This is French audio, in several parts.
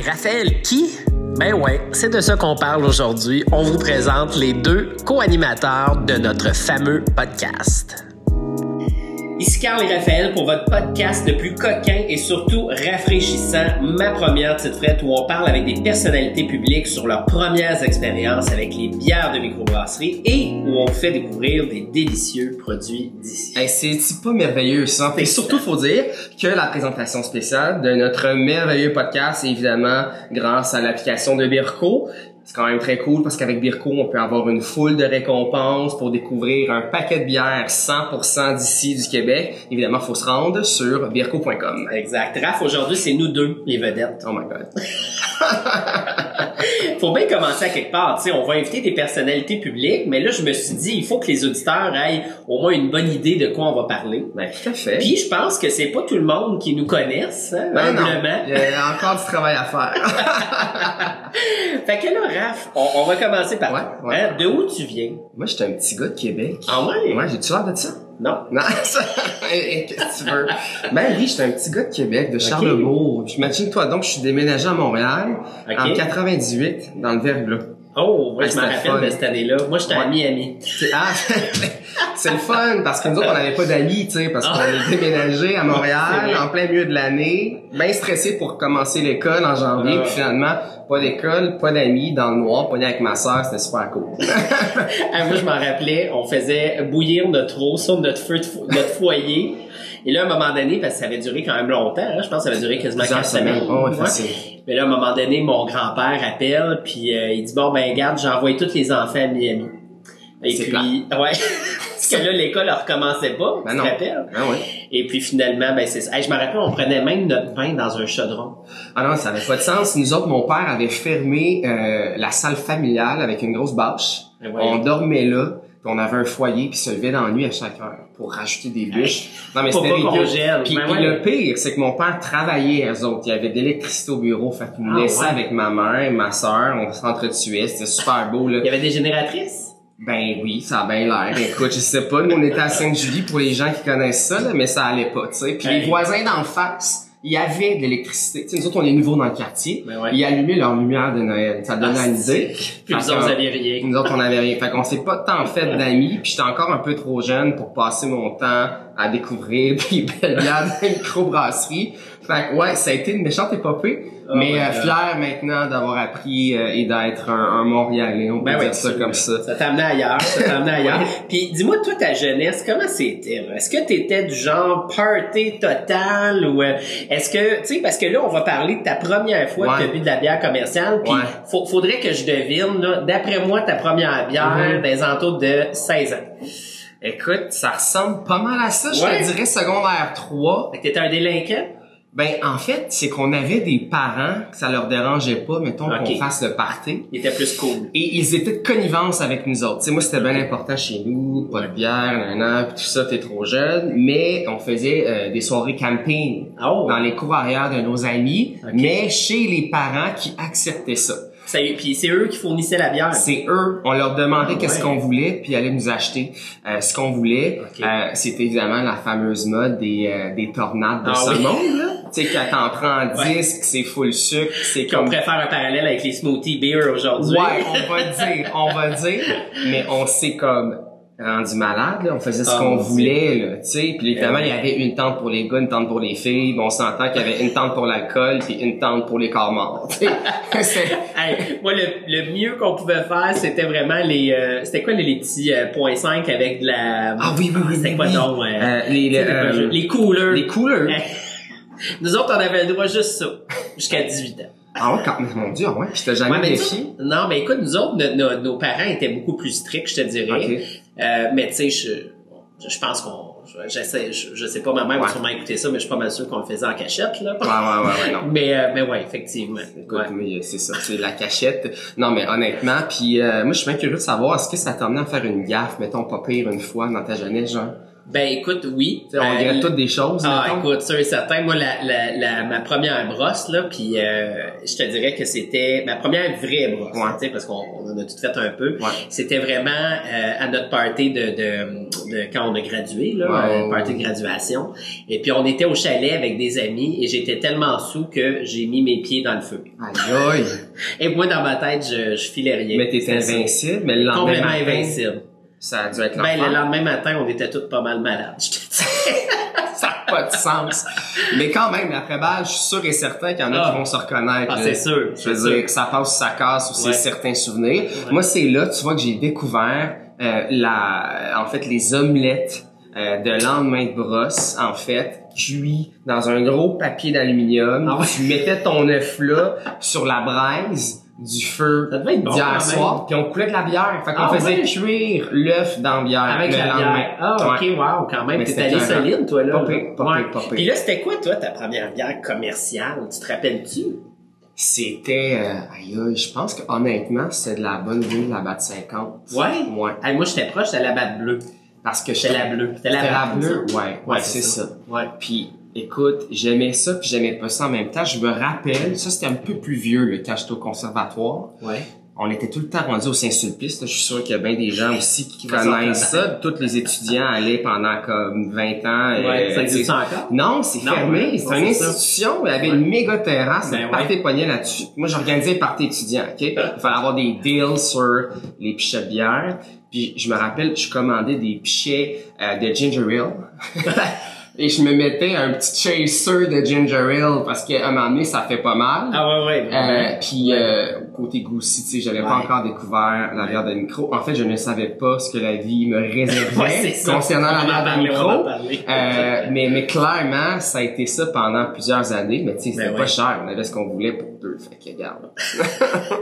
Raphaël qui? Ben ouais, c'est de ça qu'on parle aujourd'hui. On vous présente les deux co-animateurs de notre fameux podcast. Ici Carl et Raphaël pour votre podcast le plus coquin et surtout rafraîchissant, ma première petite frette où on parle avec des personnalités publiques sur leurs premières expériences avec les bières de microbrasserie et où on fait découvrir des délicieux produits d'ici. Hey, c'est pas merveilleux ça. Et surtout, faut dire que la présentation spéciale de notre merveilleux podcast est évidemment grâce à l'application de Birko c'est quand même très cool parce qu'avec Birko, on peut avoir une foule de récompenses pour découvrir un paquet de bières 100% d'ici du Québec. Évidemment, faut se rendre sur birko.com. Exact. Raph, aujourd'hui, c'est nous deux, les vedettes. Oh my god. faut bien commencer à quelque part. sais, on va inviter des personnalités publiques, mais là, je me suis dit, il faut que les auditeurs aient au moins une bonne idée de quoi on va parler. Ben, tout à fait. Puis, je pense que c'est pas tout le monde qui nous connaisse, hein, ben non. Il y a encore du travail à faire. fait que là, Raph, on, va commencer par ouais, hein, de où tu viens? Moi, j'étais un petit gars de Québec. Ah ouais? Ouais, j'ai-tu l'air de ça? Non. Non, qu'est-ce que tu veux? Ben oui, j'étais un petit gars de Québec, de Charlebourg. Okay. Imagine-toi donc, je suis déménagé à Montréal en 98, dans le Verglas. Oh, ouais, je me rappelle de cette année-là. Moi, j'étais à Miami. Ah, c'est le fun, parce que nous autres, on n'avait pas d'amis, tu sais, parce qu'on est déménagé à Montréal en plein milieu de l'année, bien stressé pour commencer l'école en janvier, puis finalement, pas d'école, pas d'amis, dans le noir, pas avec ma sœur, c'était super cool. moi, je m'en rappelais, on faisait bouillir notre eau sur notre feu, de notre foyer. Et là, à un moment donné, parce que ça avait duré quand même longtemps, hein, je pense que ça avait duré quasiment quatre semaines. Oh, facile. Mais là, à un moment donné, mon grand-père appelle, puis euh, il dit, bon, ben garde, j'envoie tous les enfants à Miami. Et puis, ouais. Parce que là, l'école ne recommençait pas, ben tu te rappelles? Ben oui. Et puis finalement, ben c'est ça. je me rappelle, on prenait même notre pain dans un chaudron. Ah non, ça avait pas de sens. Nous autres, mon père avait fermé euh, la salle familiale avec une grosse bâche. On dormait là on avait un foyer qui se levait dans la nuit à chaque heure pour rajouter des bûches. Non mais c'était ridicule. Puis, puis le pire, c'est que mon père travaillait eux autres. Il y avait de l'électricité au bureau, fait qu'il nous laissait avec ma mère, ma soeur, on s'entretuait, c'était super beau là. Il y avait des génératrices? Ben oui, ça a bien l'air. Écoute, je sais pas, nous on était à Sainte-Julie pour les gens qui connaissent ça, là, mais ça allait pas, tu sais. Puis les voisins d'en face, il y avait de l'électricité. Tu sais, nous autres, on est nouveaux dans le quartier. Ben ouais. Ils allumaient leur lumière de Noël. Ça donnait ah, une idée. Puis nous autres, on avait rien. Nous autres, on avait rien. Fait qu'on s'est pas tant fait d'amis. Puis j'étais encore un peu trop jeune pour passer mon temps à découvrir des belles bières de microbrasserie. Fait que ouais, ça a été une méchante épopée. Oh mais euh, fier maintenant d'avoir appris euh, et d'être un, un, Montréalais, on peut ben dire ouais, ça comme ça. Ça t'a amené ailleurs, ça t'a amené ailleurs. Puis dis-moi, toi, ta jeunesse, comment c'était? Est-ce que t'étais du genre party total ou euh, est-ce que, tu sais, parce que là, on va parler de ta première fois ouais. que tu as bu de la bière commerciale, puis ouais. faudrait que je devine, d'après moi, ta première bière Mm-hmm. des entours de 16 ans. Écoute, ça ressemble pas mal à ça, je te dirais secondaire 3. Fait que t'étais un délinquant? Ben, en fait, c'est qu'on avait des parents que ça leur dérangeait pas, mettons, qu'on fasse le party. Il était plus cool. Et ils étaient de connivence avec nous autres. Tu sais, moi, c'était bien important chez nous, pas de bière, nan, pis tout ça, t'es trop jeune. Mais on faisait euh, des soirées camping Oh! dans les cours arrière de nos amis, Ok. mais chez les parents qui acceptaient ça. Ça, puis c'est eux qui fournissaient la bière. C'est eux, on leur demandait Ah, qu'est-ce ouais. qu'on voulait, puis ils allaient nous acheter euh, ce qu'on voulait. Ok. Euh, C'était évidemment la fameuse mode des, euh, des tornades de Ah ce oui. monde, là. Tu sais, quand t'en prends Ouais. 10, que c'est full sucre, c'est comme... pourrait faire un parallèle avec les smoothie beer aujourd'hui. Ouais, on va dire, on va dire, mais on s'est comme rendu malade, là. on faisait ce Ah, qu'on voulait, là, tu sais, puis évidemment, Eh il y avait une tente pour les gars, une tente pour les filles, mais on s'entend qu'il y avait une tente pour l'alcool, puis une tente pour les corps morts, Hey, moi, le, le mieux qu'on pouvait faire, c'était vraiment les... euh, c'était quoi les, les petits euh, points 5 avec de la... Ah oui, oui, oui, C'était quoi oui. donc? euh, les, les, les coolers. les couleurs. Nous autres, on avait le droit juste ça, jusqu'à 18 ans. Ah ouais, quand, mon dieu, ah ouais, je t'ai jamais Ouais, tu- non, mais écoute, nous autres, no- no- nos parents étaient beaucoup plus stricts, je te dirais. Euh, mais tu sais, je, je, pense qu'on... je- J'essaie, je, je sais pas, ma mère va Ouais. sûrement écouter ça, mais je suis pas mal sûr qu'on le faisait en cachette, là. Ouais, ouais, ouais, ouais, non. Mais, euh, mais ouais, effectivement. Écoute, Ouais. mais c'est ça, c'est la cachette. Non, mais honnêtement, puis euh, moi, je suis bien curieux de savoir, est-ce que ça t'a amené à faire une gaffe, mettons, pas pire une fois dans ta jeunesse, genre? Ben écoute, oui. on Euh, regrette toutes des choses. Ah, mettons. écoute, sûr et certain. Moi, la, la, la, ma première brosse, là, puis euh, je te dirais que c'était ma première vraie brosse, Ouais. tu sais, parce qu'on on en a tout fait un peu. Ouais. C'était vraiment euh, à notre party de, de, de quand on a gradué, là, Ouais, euh, party de graduation. Et puis on était au chalet avec des amis et j'étais tellement sous que j'ai mis mes pieds dans le feu. Aïe, aïe. Et moi, dans ma tête, je, je filais rien. Mais t'étais invincible, mais le lendemain Complètement invincible. Ça a dû être Ben, le lendemain matin, on était tous pas mal malades. je te dis. Ça n'a pas de sens. Mais quand même, après balle, je suis sûr et certain qu'il y en a Ah. qui vont se reconnaître. Ah, c'est sûr. Je veux c'est dire, ça passe ça casse ou c'est Ouais. certains souvenirs. Ouais. Moi, c'est là, tu vois, que j'ai découvert euh, la, en fait, les omelettes euh, de lendemain de brosse, en fait, cuits dans un gros papier d'aluminium. Ah ouais. Tu mettais ton œuf là sur la braise du feu Ça devait être bon, d'hier soir, puis on coulait de la bière. Fait qu'on Ah, faisait ouais. cuire l'œuf dans la bière Avec le la lendemain. bière. Ah, Ouais. ok, wow, quand même. T'es allé solide, toi, là. Pas pire, pas Ouais. pire, pas pire. Puis là, c'était quoi, toi, ta première bière commerciale? Tu te rappelles-tu? C'était, euh, aïe, je pense que honnêtement, c'était de la bonne vue, la batte 50. Ouais? Ouais. Hey, moi, j'étais proche, c'était la batte bleue. Parce que C'était la bleue. C'était la la batte bleue, ça? ouais, ouais, c'est ça. Ouais. Puis, écoute, j'aimais ça puis j'aimais pas ça en même temps. Je me rappelle, ça c'était un peu plus vieux, le quand j'étais au conservatoire. Ouais. On était tout le temps rendu au Saint-Sulpice. Je suis sûr qu'il y a bien des gens aussi qui connaissent ça. Tous les étudiants allaient pendant comme 20 ans. Ouais, euh, ça tu existe encore? Non, c'est fermé. ouais, c'est ouais, une c'est ça. institution. Il y avait Ouais. une méga terrasse. Ben ouais. party pognait là-dessus. Moi, j'organisais les parties étudiants, OK? Il fallait avoir des deals sur les pichets de bière. Puis, je me rappelle, je commandais des pichets euh, de ginger ale. Et je me mettais un petit chaser de ginger ale parce qu'à un moment donné, ça fait pas mal. Ah ouais, ouais. Euh, puis euh, côté goût aussi, tu sais, j'avais pas encore découvert la bière de micro. En fait, je ne savais pas ce que la vie me réservait Ouais, concernant On la va en bière de parler, on va en micro. Euh, mais, mais clairement, ça a été ça pendant plusieurs années. Mais tu sais, c'était Ben pas ouais. cher. On avait ce qu'on voulait pour deux. Fait que regarde.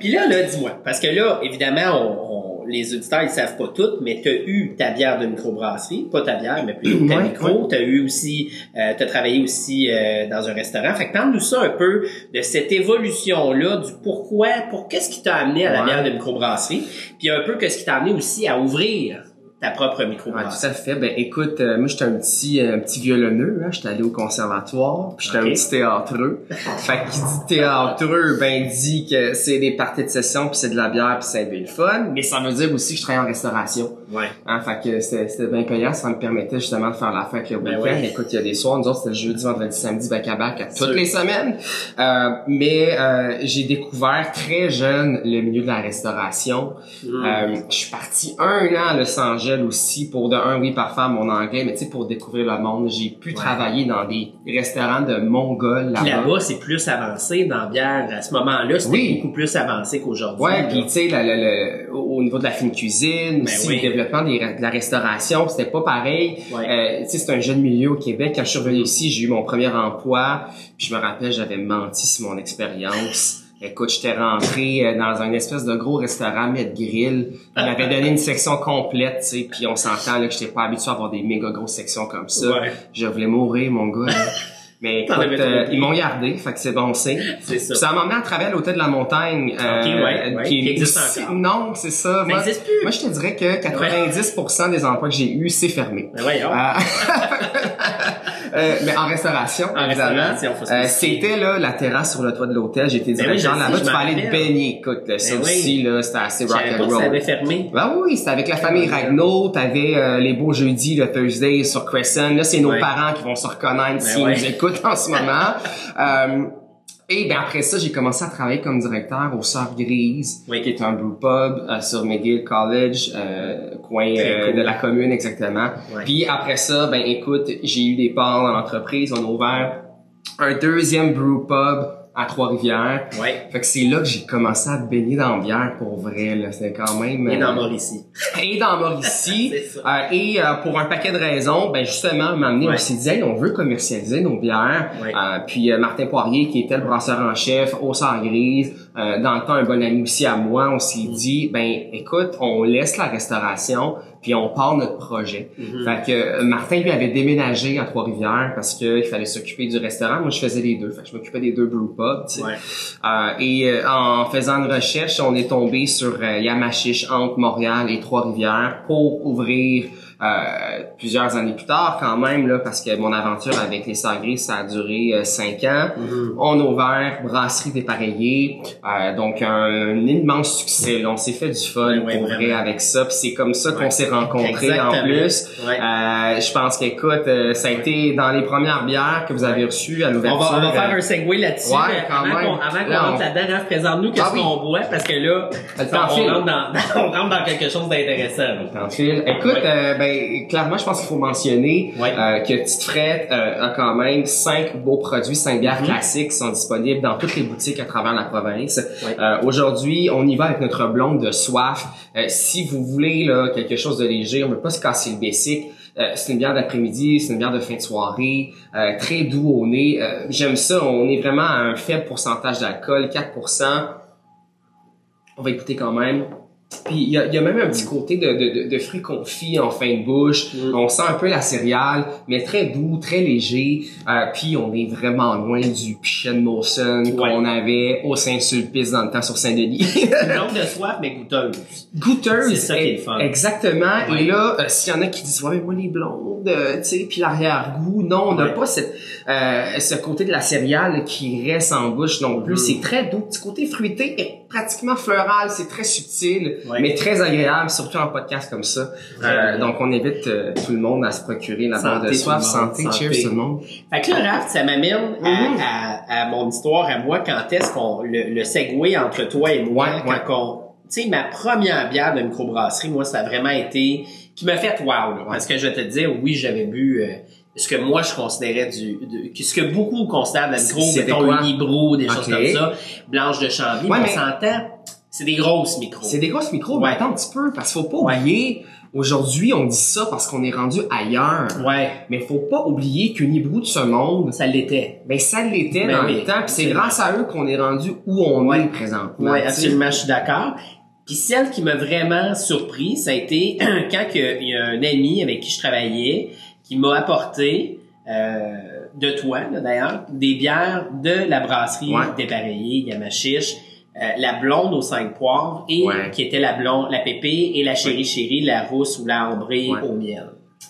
Puis là, là, dis-moi, parce que là, évidemment, on, on- les auditeurs, ils savent pas tout, mais t'as eu ta bière de microbrasserie, pas ta bière, mais plutôt ta Ouais, micro. T'as eu aussi, euh, t'as travaillé aussi euh, dans un restaurant. Fait que parle-nous ça un peu de cette évolution-là, du pourquoi, pour qu'est-ce qui t'a amené à la Ouais. bière de microbrasserie, puis un peu qu'est-ce qui t'a amené aussi à ouvrir ta propre Ouais, microbrasserie. tout à fait. Ben écoute, euh, moi j'étais un petit un petit violonneux, hein. j'étais allé au conservatoire, puis j'étais un petit théâtreux. fait que qui dit théâtreux, ben dit que c'est des parties de session, puis c'est de la bière, puis c'est le fun, mais ça veut dire aussi que je travaille en restauration. Ouais. Hein, fait que c'était bien payant, ça me permettait justement de faire la fête le Ben week-end. Écoute, il y a des soirs, nous autres, c'était le jeudi, vendredi, samedi, bac à bac, toutes les semaines. Euh, mais euh, j'ai découvert très jeune le milieu de la restauration. Mm. Euh, je suis parti un an à Los Angeles aussi pour de un oui parfaire mon anglais, mais tu sais pour découvrir le monde, j'ai pu Ouais. travailler dans des restaurants de mongols là-bas. là-bas, c'est plus avancé dans la bière. À ce moment-là, c'était Oui. beaucoup plus avancé qu'aujourd'hui. Ouais, puis tu sais au au niveau de la fine cuisine, Ben aussi oui. le développement des, de la restauration, c'était pas pareil. Ouais. Euh, tu sais c'est un jeune milieu au Québec. Quand je suis revenu ici, j'ai eu mon premier emploi, puis je me rappelle j'avais menti sur mon expérience. Écoute, j'étais rentré euh, dans un espèce de gros restaurant Med Grill. Il m'avait donné une section complète, tu sais, puis on s'entend là que j'étais pas habitué à avoir des méga grosses sections comme ça. Ouais. Je voulais mourir, mon gars. là. Mais écoute, euh, ils m'ont gardé, fait que c'est bon signe. C'est ça. Puis Ça m'a emmené à travers l'hôtel de la montagne. euh, Ok, ouais, ouais, qui existe aussi- encore. Non, c'est ça. Ça Moi, existe plus. moi, je te dirais que 90% des emplois que j'ai eus, c'est fermé. Ben. Euh, euh, mais en restauration, En restauration, Euh. C'était là la terrasse sur le toit de l'hôtel. J'étais Ben oui, directeur sais, là-bas. je Tu peux me aller te baigner. Écoute, là, ça Ben oui. aussi, là, c'était assez rock and que ça roll. avait fermé. Ben oui, c'était avec la famille Ragno, t'avais euh, les beaux jeudis, le Thursday sur Crescent. Là, c'est nos Ouais. parents qui vont se reconnaître s'ils ouais. nous écoutent en ce moment. Et ben après ça, j'ai commencé à travailler comme directeur au Sœurs Grises, Oui. qui est un brew pub euh, sur McGill College, euh, coin euh, cool. de la commune exactement. Puis après ça, ben écoute, j'ai eu des parts dans l'entreprise, on a ouvert un deuxième brew pub à Trois-Rivières. Ouais. Fait que c'est là que j'ai commencé à baigner dans la bière pour vrai. Là. C'est quand même... Et dans euh, Mauricie. et dans Mauricie. Euh, et euh, pour un paquet de raisons, ben justement, donné, Ouais. on s'est dit, Hey, on veut commercialiser nos bières. Ouais. Euh, puis euh, Martin Poirier, qui était le brasseur en chef au Sœur Grise, euh, dans le temps un bon ami aussi à moi, on s'est Mm. dit, ben écoute, on laisse la restauration, puis on part notre projet. Mhm. Fait que euh, Martin lui avait déménagé à Trois-Rivières parce que il fallait s'occuper du restaurant. Moi, je faisais les deux. Fait que je m'occupais des deux brew pubs. tu sais. Ouais. Euh, et euh, en faisant une recherche, on est tombé sur euh, Yamachiche entre Montréal et Trois-Rivières pour ouvrir euh, plusieurs années plus tard quand même, là, parce que mon aventure avec les Sagrés, ça a duré euh, cinq ans. Mhm. On a ouvert Brasserie Dépareillée, euh, donc un, immense succès. Là. On s'est fait du fun Ouais, pour vrai avec ça. Puis c'est comme ça qu'on s'est rencontrés en plus. Ouais. Euh, je pense qu'écoute, ça a été dans les premières bières que vous avez reçues à On l'ouverture. va, on va faire un segue là-dessus. Avant qu'on Là, rentre on- là-dedans, présente-nous qu'est-ce Ah oui. qu'on boit parce que là, on, rentre dans, on rentre dans quelque chose d'intéressant. Écoute, Ouais. Ben clairement, je pense qu'il faut mentionner euh, que Petite Frette euh, a quand même cinq beaux produits, cinq bières Mhm. classiques qui sont disponibles dans toutes les boutiques à travers la province. Euh, Aujourd'hui, on y va avec notre blonde de soif. Si vous voulez là, quelque chose de léger, on ne veut pas se casser le basic. Euh, c'est une bière d'après-midi, c'est une bière de fin de soirée, euh, très doux au nez. Euh, J'aime ça. On est vraiment à un faible pourcentage d'alcool, 4%. On va écouter quand même. Puis il y a, y a même un petit côté de, de, de, de fruits confits en fin de bouche. Mm. On sent un peu la céréale, mais très doux, très léger. Euh, puis on est vraiment loin du Pichen Molson qu'on avait au Saint-Sulpice dans le temps sur Saint-Denis. Une langue de soif, mais goûteuse. Goûteuse. C'est ça qui est fun. Exactement. Ouais. Et là, euh, s'il y en a qui disent ouais, mais moi les blondes, euh, tu sais, puis l'arrière-goût, non, on n'a Ouais. pas cette, euh, ce côté de la céréale qui reste en bouche non plus. Mhm. C'est très doux, petit côté fruité, pratiquement floral, c'est très subtil, Ouais. mais très agréable, surtout en podcast comme ça. Euh, donc on invite euh, tout le monde à se procurer la bande Santé, de soif, santé, Santé. cheers tout le monde. Fait que là, Raph, ça m'amène à, Mhm. à, à mon histoire à moi, quand est-ce qu'on, le, le segway entre toi et moi, Ouais, ouais. quand on, tu sais, ma première bière de microbrasserie, moi, ça a vraiment été, qui m'a fait wow, là, parce que je vais te dire, oui, j'avais bu, euh, ce que moi je considérais du, de- ce que beaucoup considèrent de la micro, mettons quoi? Unibrew, des choses comme ça, blanche de Chambly, Ouais, mais on s'entend, c'est des grosses micros. C'est des grosses micros, Ouais. mais attends un petit peu, parce qu'il faut pas Ouais. oublier, aujourd'hui on dit ça parce qu'on est rendu ailleurs. Ouais, Mais faut pas oublier qu'une Hibrou de ce monde, ça l'était. ben ça l'était Ben dans oui, le temps, c'est grâce à eux qu'on est rendu où on Ouais. est présentement. Sais. absolument, je suis d'accord. Puis celle qui m'a vraiment surpris, ça a été quand il y a un ami avec qui je travaillais qui m'a apporté euh, de toi, d'ailleurs, des bières de la brasserie Ouais. dépareillée, Yamachiche, euh, la blonde aux cinq poivres et Ouais. qui était la blonde, la pépé et la chérie chérie, la rousse ou la ambrée au miel.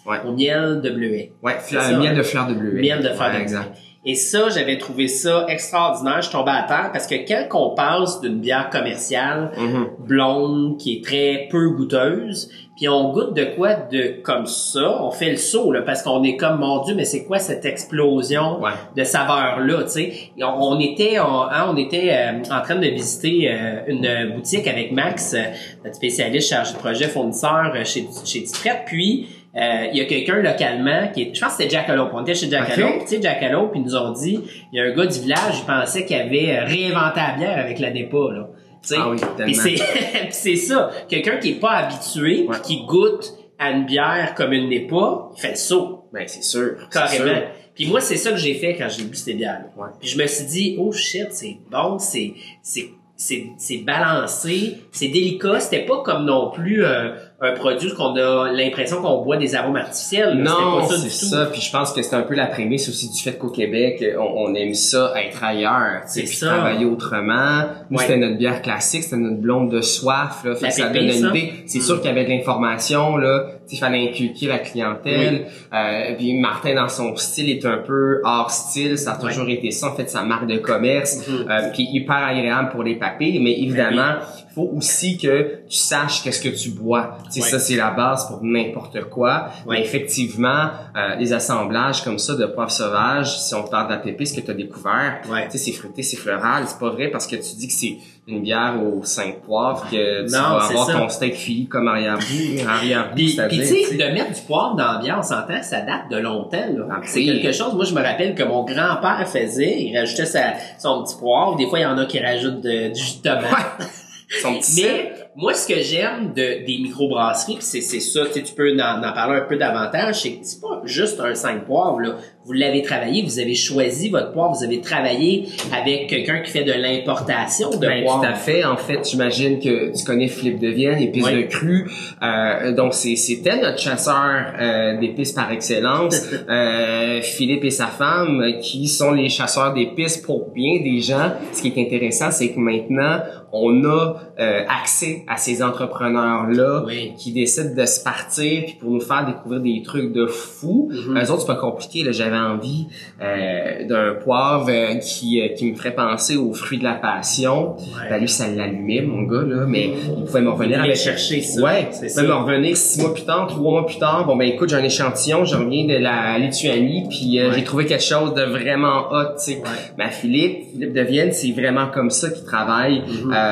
Ouais. Au miel de bleuet. Ouais, ça, miel de fleur de bleu. Miel de fleur de. Et ça, j'avais trouvé ça extraordinaire. Je tombais à terre parce que quand on passe d'une bière commerciale Mhm. blonde qui est très peu goûteuse, puis on goûte de quoi de comme ça, on fait le saut là parce qu'on est comme mon dieu, mais c'est quoi cette explosion Ouais. de saveurs là, tu sais? On, on était on, hein, on était euh, en train de visiter euh, une boutique avec Max, euh, notre spécialiste chargé de projet fournisseur euh, chez chez puis euh, il y a quelqu'un localement qui est, je pense que c'était Jackalope. On était chez Jackalope, Ok. puis tu sais Jackalope, ils nous ont dit, il y a un gars du village, il pensait qu'il avait euh, réinventé la bière avec la dépa là. Ah oui. Puis c'est ça, quelqu'un qui est pas habitué, Ouais. qui goûte à une bière comme une n'est pas, il fait le saut Ben c'est sûr. carrément. Puis moi c'est ça que j'ai fait quand j'ai bu ces bières. Ouais. Puis je me suis dit oh shit, c'est bon, c'est c'est c'est c'est balancé, c'est délicat, c'était pas comme non plus euh, un produit qu'on a l'impression qu'on boit des arômes artificiels. Non, c'est ça. Puis je pense que c'est un peu la prémisse aussi du fait qu'au Québec, on, on aime ça être ailleurs, puis ça. travailler autrement. Nous, Ouais. c'était notre bière classique, c'était notre blonde de soif, là. Fait que ça donne une idée. C'est Mm. sûr qu'il y avait de l'information, là. Il fallait inculquer la clientèle. Euh, puis Martin, dans son style, est un peu hors style. Ça a toujours été ça, en fait, sa marque de commerce. Mhm. Euh, puis hyper agréable pour les papilles. Mais évidemment, faut aussi que tu saches qu'est-ce que tu bois. Tu sais, Ouais. ça, c'est la base pour n'importe quoi. Ouais. Mais effectivement, euh, les assemblages comme ça de poivre sauvage, si on parle de la pépisse que tu as découvert, Ouais. tu sais, c'est fruité, c'est floral. C'est pas vrai parce que tu dis que c'est une bière aux cinq poivres que tu Non, vas avoir ça. ton steak fini comme arrière-goût, arrière-goût, Puis, tu sais, de mettre du poivre dans la bière, on s'entend, ça date de longtemps. Là. Ah, c'est quelque chose, moi je me rappelle que mon grand-père faisait, il rajoutait sa, son petit poivre. Des fois, il y en a qui rajoutent de, du jus de tomate. Son petit. Mais moi, ce que j'aime de, des microbrasseries, c'est, c'est ça, tu sais, tu peux en, en parler un peu davantage, c'est que c'est pas juste un 5 poivres, là. Vous l'avez travaillé, vous avez choisi votre poivre, vous avez travaillé avec quelqu'un qui fait de l'importation de Ben, poivre. tout à fait. En fait, j'imagine que tu connais Philippe de Vienne, épices Oui. de cru. Euh, donc, c'est, c'était notre chasseur euh, d'épices par excellence. Euh, Philippe et sa femme, qui sont les chasseurs d'épices pour bien des gens. Ce qui est intéressant, c'est que maintenant, on a euh, accès à ces entrepreneurs-là qui décident de se partir puis pour nous faire découvrir des trucs de fou. Mm Eux autres, c'est pas compliqué. Là, j'avais envie euh, d'un poivre euh, qui, euh, qui me ferait penser aux fruits de la passion. Ben, lui, ça l'allumait, mon gars, là, mais il pouvait me revenir avec... chercher ça. Ouais, il pouvait me revenir six mois plus tard, trois mois plus tard. Bon, ben écoute, j'ai un échantillon, je reviens de la Lituanie, puis j'ai trouvé quelque chose de vraiment hot, tu sais. Ben, Philippe, Philippe de Vienne, c'est vraiment comme ça qu'il travaille. Mm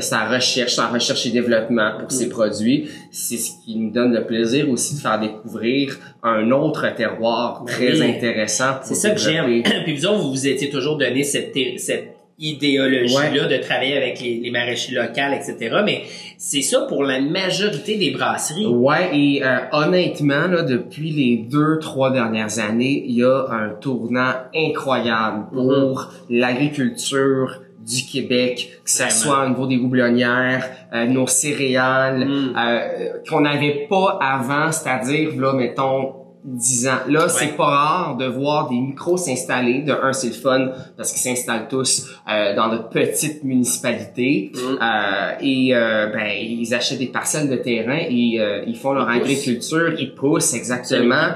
sa recherche, sa recherche et développement pour ses produits. C'est ce qui nous donne le plaisir aussi de faire découvrir un autre terroir très intéressant. C'est ça que j'aime. Puis vous vous vous étiez toujours donné cette, cette idéologie-là de travailler avec les, les maraîchers locales, etc. Mais c'est ça pour la majorité des brasseries. Ouais, et euh, honnêtement, là, depuis les deux, trois dernières années, il y a un tournant incroyable pour mm-hmm. l'agriculture du Québec, que ce soit au niveau des houblonnières, euh, nos céréales, mm. euh, qu'on n'avait pas avant, c'est-à-dire, là, mettons, 10 ans. Là, c'est pas rare de voir des micros s'installer. De un, c'est le fun parce qu'ils s'installent tous euh, dans notre petite municipalité. Mm. Euh, et euh, ben, ils achètent des parcelles de terrain et ils font leur agriculture. Ils poussent exactement.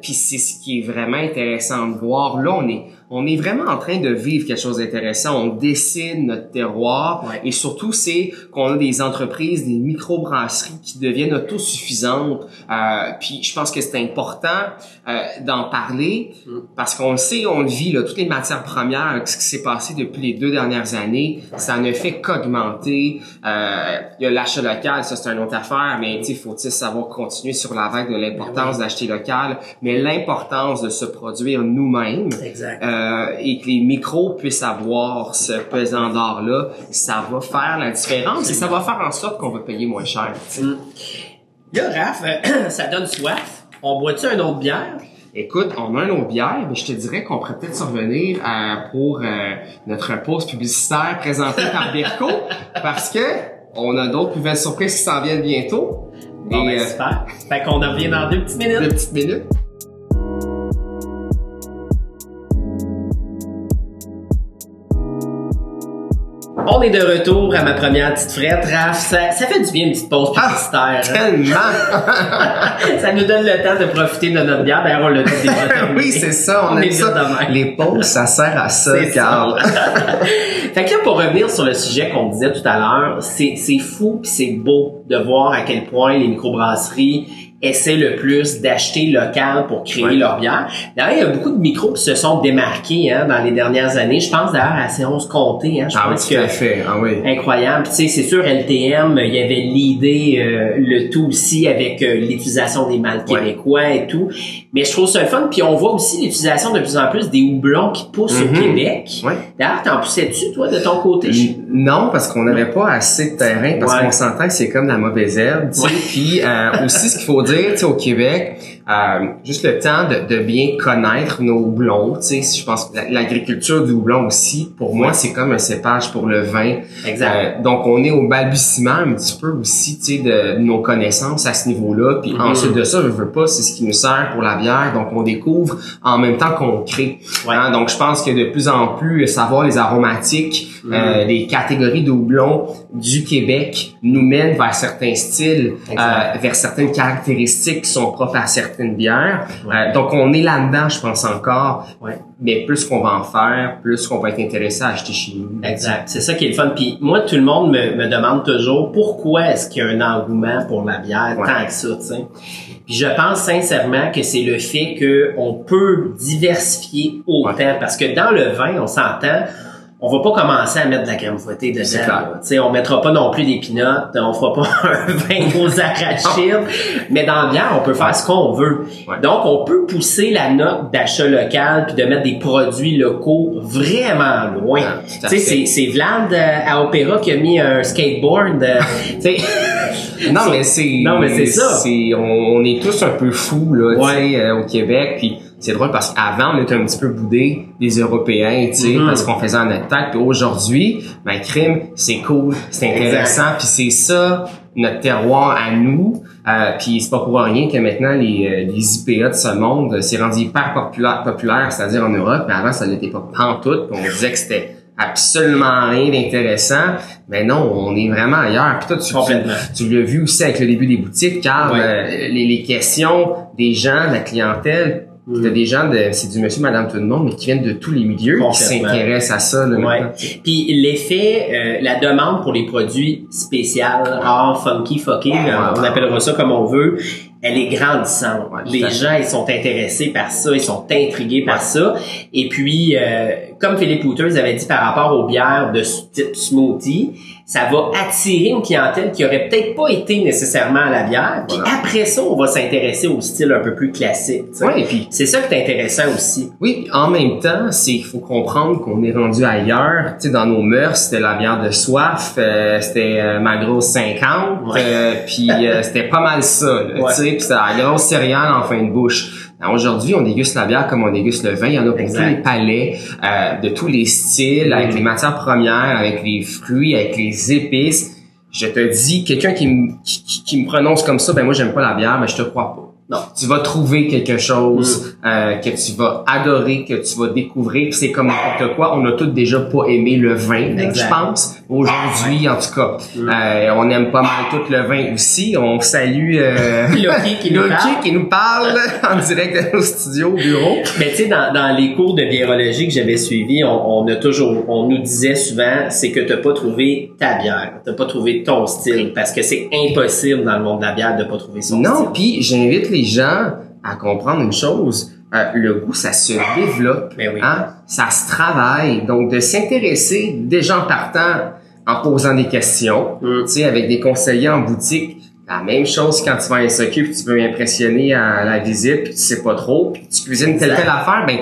Puis c'est ce qui est vraiment intéressant de voir. Là, on est on est vraiment en train de vivre quelque chose d'intéressant. On dessine notre terroir et surtout c'est qu'on a des entreprises, des microbrasseries qui deviennent autosuffisantes. Euh, puis je pense que c'est important euh, d'en parler mm. parce qu'on le sait, on le vit là, toutes les matières premières, ce qui s'est passé depuis les deux dernières années, ça ne fait qu'augmenter. Euh, il y a l'achat local, ça c'est une autre affaire, mais il faut-il savoir continuer sur la vague de l'importance ben d'acheter local, mais l'importance de se produire nous-mêmes? Exact. Euh, euh, et que les micros puissent avoir ce pesant d'or-là, ça va faire la différence et ça va faire en sorte qu'on va payer moins cher. Mm. Là, Raph, euh, ça donne soif. On boit-tu un autre bière? Écoute, on a un autre bière, mais je te dirais qu'on pourrait peut-être survenir euh, pour notre pause publicitaire présentée par Birko, parce que on a d'autres nouvelles surprises qui s'en viennent bientôt. Bon, ben, super. Fait qu'on en revient dans deux petites minutes. Deux petites minutes. On est de retour à ma première petite frette, Raph. Ça, ça fait du bien une petite pause ah, publicitaire. Ah, tellement! ça nous donne le temps de profiter de notre bière. D'ailleurs, on l'a dit déjà Oui, c'est ça. On, est ça. Les pauses, ça sert à ça, Carl. fait que là, pour revenir sur le sujet qu'on disait tout à l'heure, c'est, c'est fou pis c'est beau de voir à quel point les microbrasseries essaient le plus d'acheter local pour créer leur bière. D'ailleurs, il y a beaucoup de micros qui se sont démarqués hein, dans les dernières années. Je pense d'ailleurs à Séance Comté. Hein, je ah pense oui, tout à fait. Ah oui. Incroyable. Tu sais, c'est sûr, LTM, il y avait l'idée, euh, le tout aussi avec euh, l'utilisation des mâles québécois et tout. Mais je trouve ça fun. Puis on voit aussi l'utilisation de plus en plus des houblons qui poussent au mhm. Québec. Ouais. D'ailleurs, t'en poussais-tu, toi, de ton côté? Non, parce qu'on n'avait pas assez de terrain, parce qu'on s'entend que c'est comme la mauvaise herbe. Puis euh, aussi, ce qu'il faut dire, dire, au Québec, euh, juste le temps de, de, bien connaître nos houblons. Tu sais, je pense que l'agriculture du houblon aussi, pour moi, c'est comme un cépage pour le vin. Exact. Euh, donc, on est au balbutiement un petit peu aussi, tu sais, de, nos connaissances à ce niveau-là. Puis mm-hmm. ensuite de ça, je veux pas, c'est ce qui nous sert pour la bière. Donc, on découvre en même temps qu'on crée. Hein? Donc, je pense que de plus en plus, savoir les aromatiques, mm-hmm. euh, les catégories de houblon du Québec nous mènent vers certains styles, euh, vers certaines caractéristiques qui sont propres à certains une bière. Euh, donc, on est là-dedans, je pense encore. Mais plus qu'on va en faire, plus qu'on va être intéressé à acheter chez nous. Exact. C'est ça qui est le fun. Puis moi, tout le monde me, me demande toujours pourquoi est-ce qu'il y a un engouement pour la bière tant que ça, tu sais? Puis je pense sincèrement que c'est le fait qu'on peut diversifier autant. Parce que dans le vin, on s'entend, on va pas commencer à mettre de la crème fouettée dedans. sais, on mettra pas non plus des pinottes, on fera pas un vin aux arachides, mais dans la bière, on peut faire ce qu'on veut. Donc, on peut pousser la note d'achat local puis de mettre des produits locaux vraiment loin. Ah, tu sais, c'est Vlad euh, à Opéra qui a mis un skateboard. Euh, non, mais c'est... Non, mais c'est ça. On, est tous un peu fous, là, euh, au Québec, puis c'est drôle parce qu'avant, on était un petit peu boudés des Européens, tu sais, mm-hmm. parce qu'on faisait un attaque. Puis aujourd'hui, ben, crime, c'est cool, c'est intéressant, puis c'est ça, notre terroir à nous. Euh, puis c'est pas pour rien que maintenant les, euh, les IPA de ce monde, c'est rendu hyper populaire, populaire c'est-à-dire en Europe, mais avant ça n'était pas pantoute, puis on disait que c'était absolument rien d'intéressant. Mais non, on est vraiment ailleurs. Puis toi, tu, Complètement. tu, l'as vu aussi avec le début des boutiques, car euh, les, les questions des gens, de la clientèle, Mm. t'as des gens de, c'est du monsieur, madame, tout le monde, mais qui viennent de tous les milieux, qui s'intéressent à ça. Là, Ouais. Puis l'effet, euh, la demande pour les produits spéciaux, rare, funky, fucking, on appellera ça comme on veut, elle est grandissante. Les gens, ils sont intéressés par ça, ils sont intrigués par ça. Et puis, euh, comme Philippe Houters avait dit par rapport aux bières de type smoothie, ça va attirer une clientèle qui aurait peut-être pas été nécessairement à la bière. Puis Voilà. après ça, on va s'intéresser au style un peu plus classique. tu sais. Ouais, et puis C'est ça qui est intéressant aussi. Oui, en même temps, c'est il faut comprendre qu'on est rendu ailleurs. Tu sais, dans nos mœurs, c'était la bière de soif, euh, c'était euh, ma grosse 50, Ouais. euh, puis euh, c'était pas mal ça. Tu sais, puis c'était la grosse céréale en fin de bouche. Aujourd'hui, on déguste la bière comme on déguste le vin. Il y en a pour Exact. tous les palais, euh, de tous les styles, avec Mm. les matières premières, avec les fruits, avec les épices. Je te dis, quelqu'un qui, me- qui, qui- me prononce comme ça, ben moi j'aime pas la bière, mais je te crois pas. Non. Tu vas trouver quelque Mm. chose euh, que tu vas adorer, que tu vas découvrir. C'est comme n'importe quoi. On a tous déjà pas aimé le vin, Exact. je pense. Aujourd'hui, en tout cas, Mm. euh, on aime pas mal tout le vin aussi. On salue euh, Loki qui nous parle. qui nous parle en direct de nos studios, au bureau. Mais tu sais, dans, dans les cours de biérologie que j'avais suivis, on, on a toujours, on nous disait souvent, c'est que t'as pas trouvé ta bière, t'as pas trouvé ton style, parce que c'est impossible dans le monde de la bière de pas trouver son Non, style. puis j'invite les gens à comprendre une chose. Euh, le goût, ça se développe. Ben oui. Hein? Ça se travaille. Donc, de s'intéresser déjà en partant, en posant des questions, Mm. tu sais, avec des conseillers en boutique, la même chose quand tu vas à un SOQ puis tu veux impressionner à la visite puis tu sais pas trop puis tu cuisines telle telle affaire, ben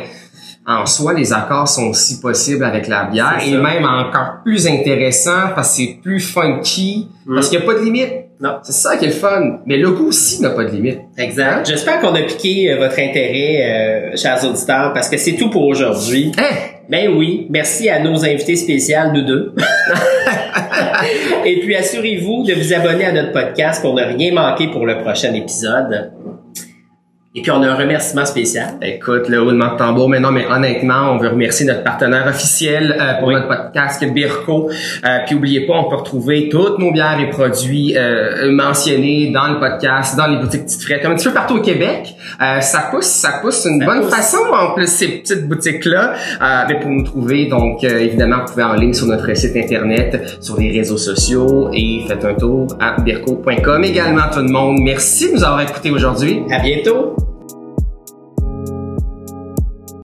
en soi, les accords sont aussi possibles avec la bière et même encore plus intéressant parce que c'est plus funky, Mm. parce qu'il n'y a pas de limite. Non. C'est ça qui est le fun. Mais le goût aussi n'a pas de limite. Exact. J'espère qu'on a piqué euh, votre intérêt, euh, chers auditeurs, parce que c'est tout pour aujourd'hui. Hein? Ben oui, merci à nos invités spéciaux, nous deux. Et puis assurez-vous de vous abonner à notre podcast pour ne rien manquer pour le prochain épisode. Et puis on a un remerciement spécial. Écoute, le roulement de tambour, mais non, mais honnêtement, on veut remercier notre partenaire officiel euh, pour Oui. notre podcast, Birko. Euh, puis oubliez pas, on peut retrouver toutes nos bières et produits euh, mentionnés dans le podcast, dans les boutiques petites frettes, un petit peu partout au Québec. Euh, ça pousse, ça pousse une Ça bonne pousse. façon en plus ces petites boutiques-là. Euh, mais pour nous trouver, donc euh, évidemment, vous pouvez en ligne sur notre site internet, sur les réseaux sociaux et faites un tour à birko.com également tout le monde. Merci de nous avoir écoutés aujourd'hui. À bientôt!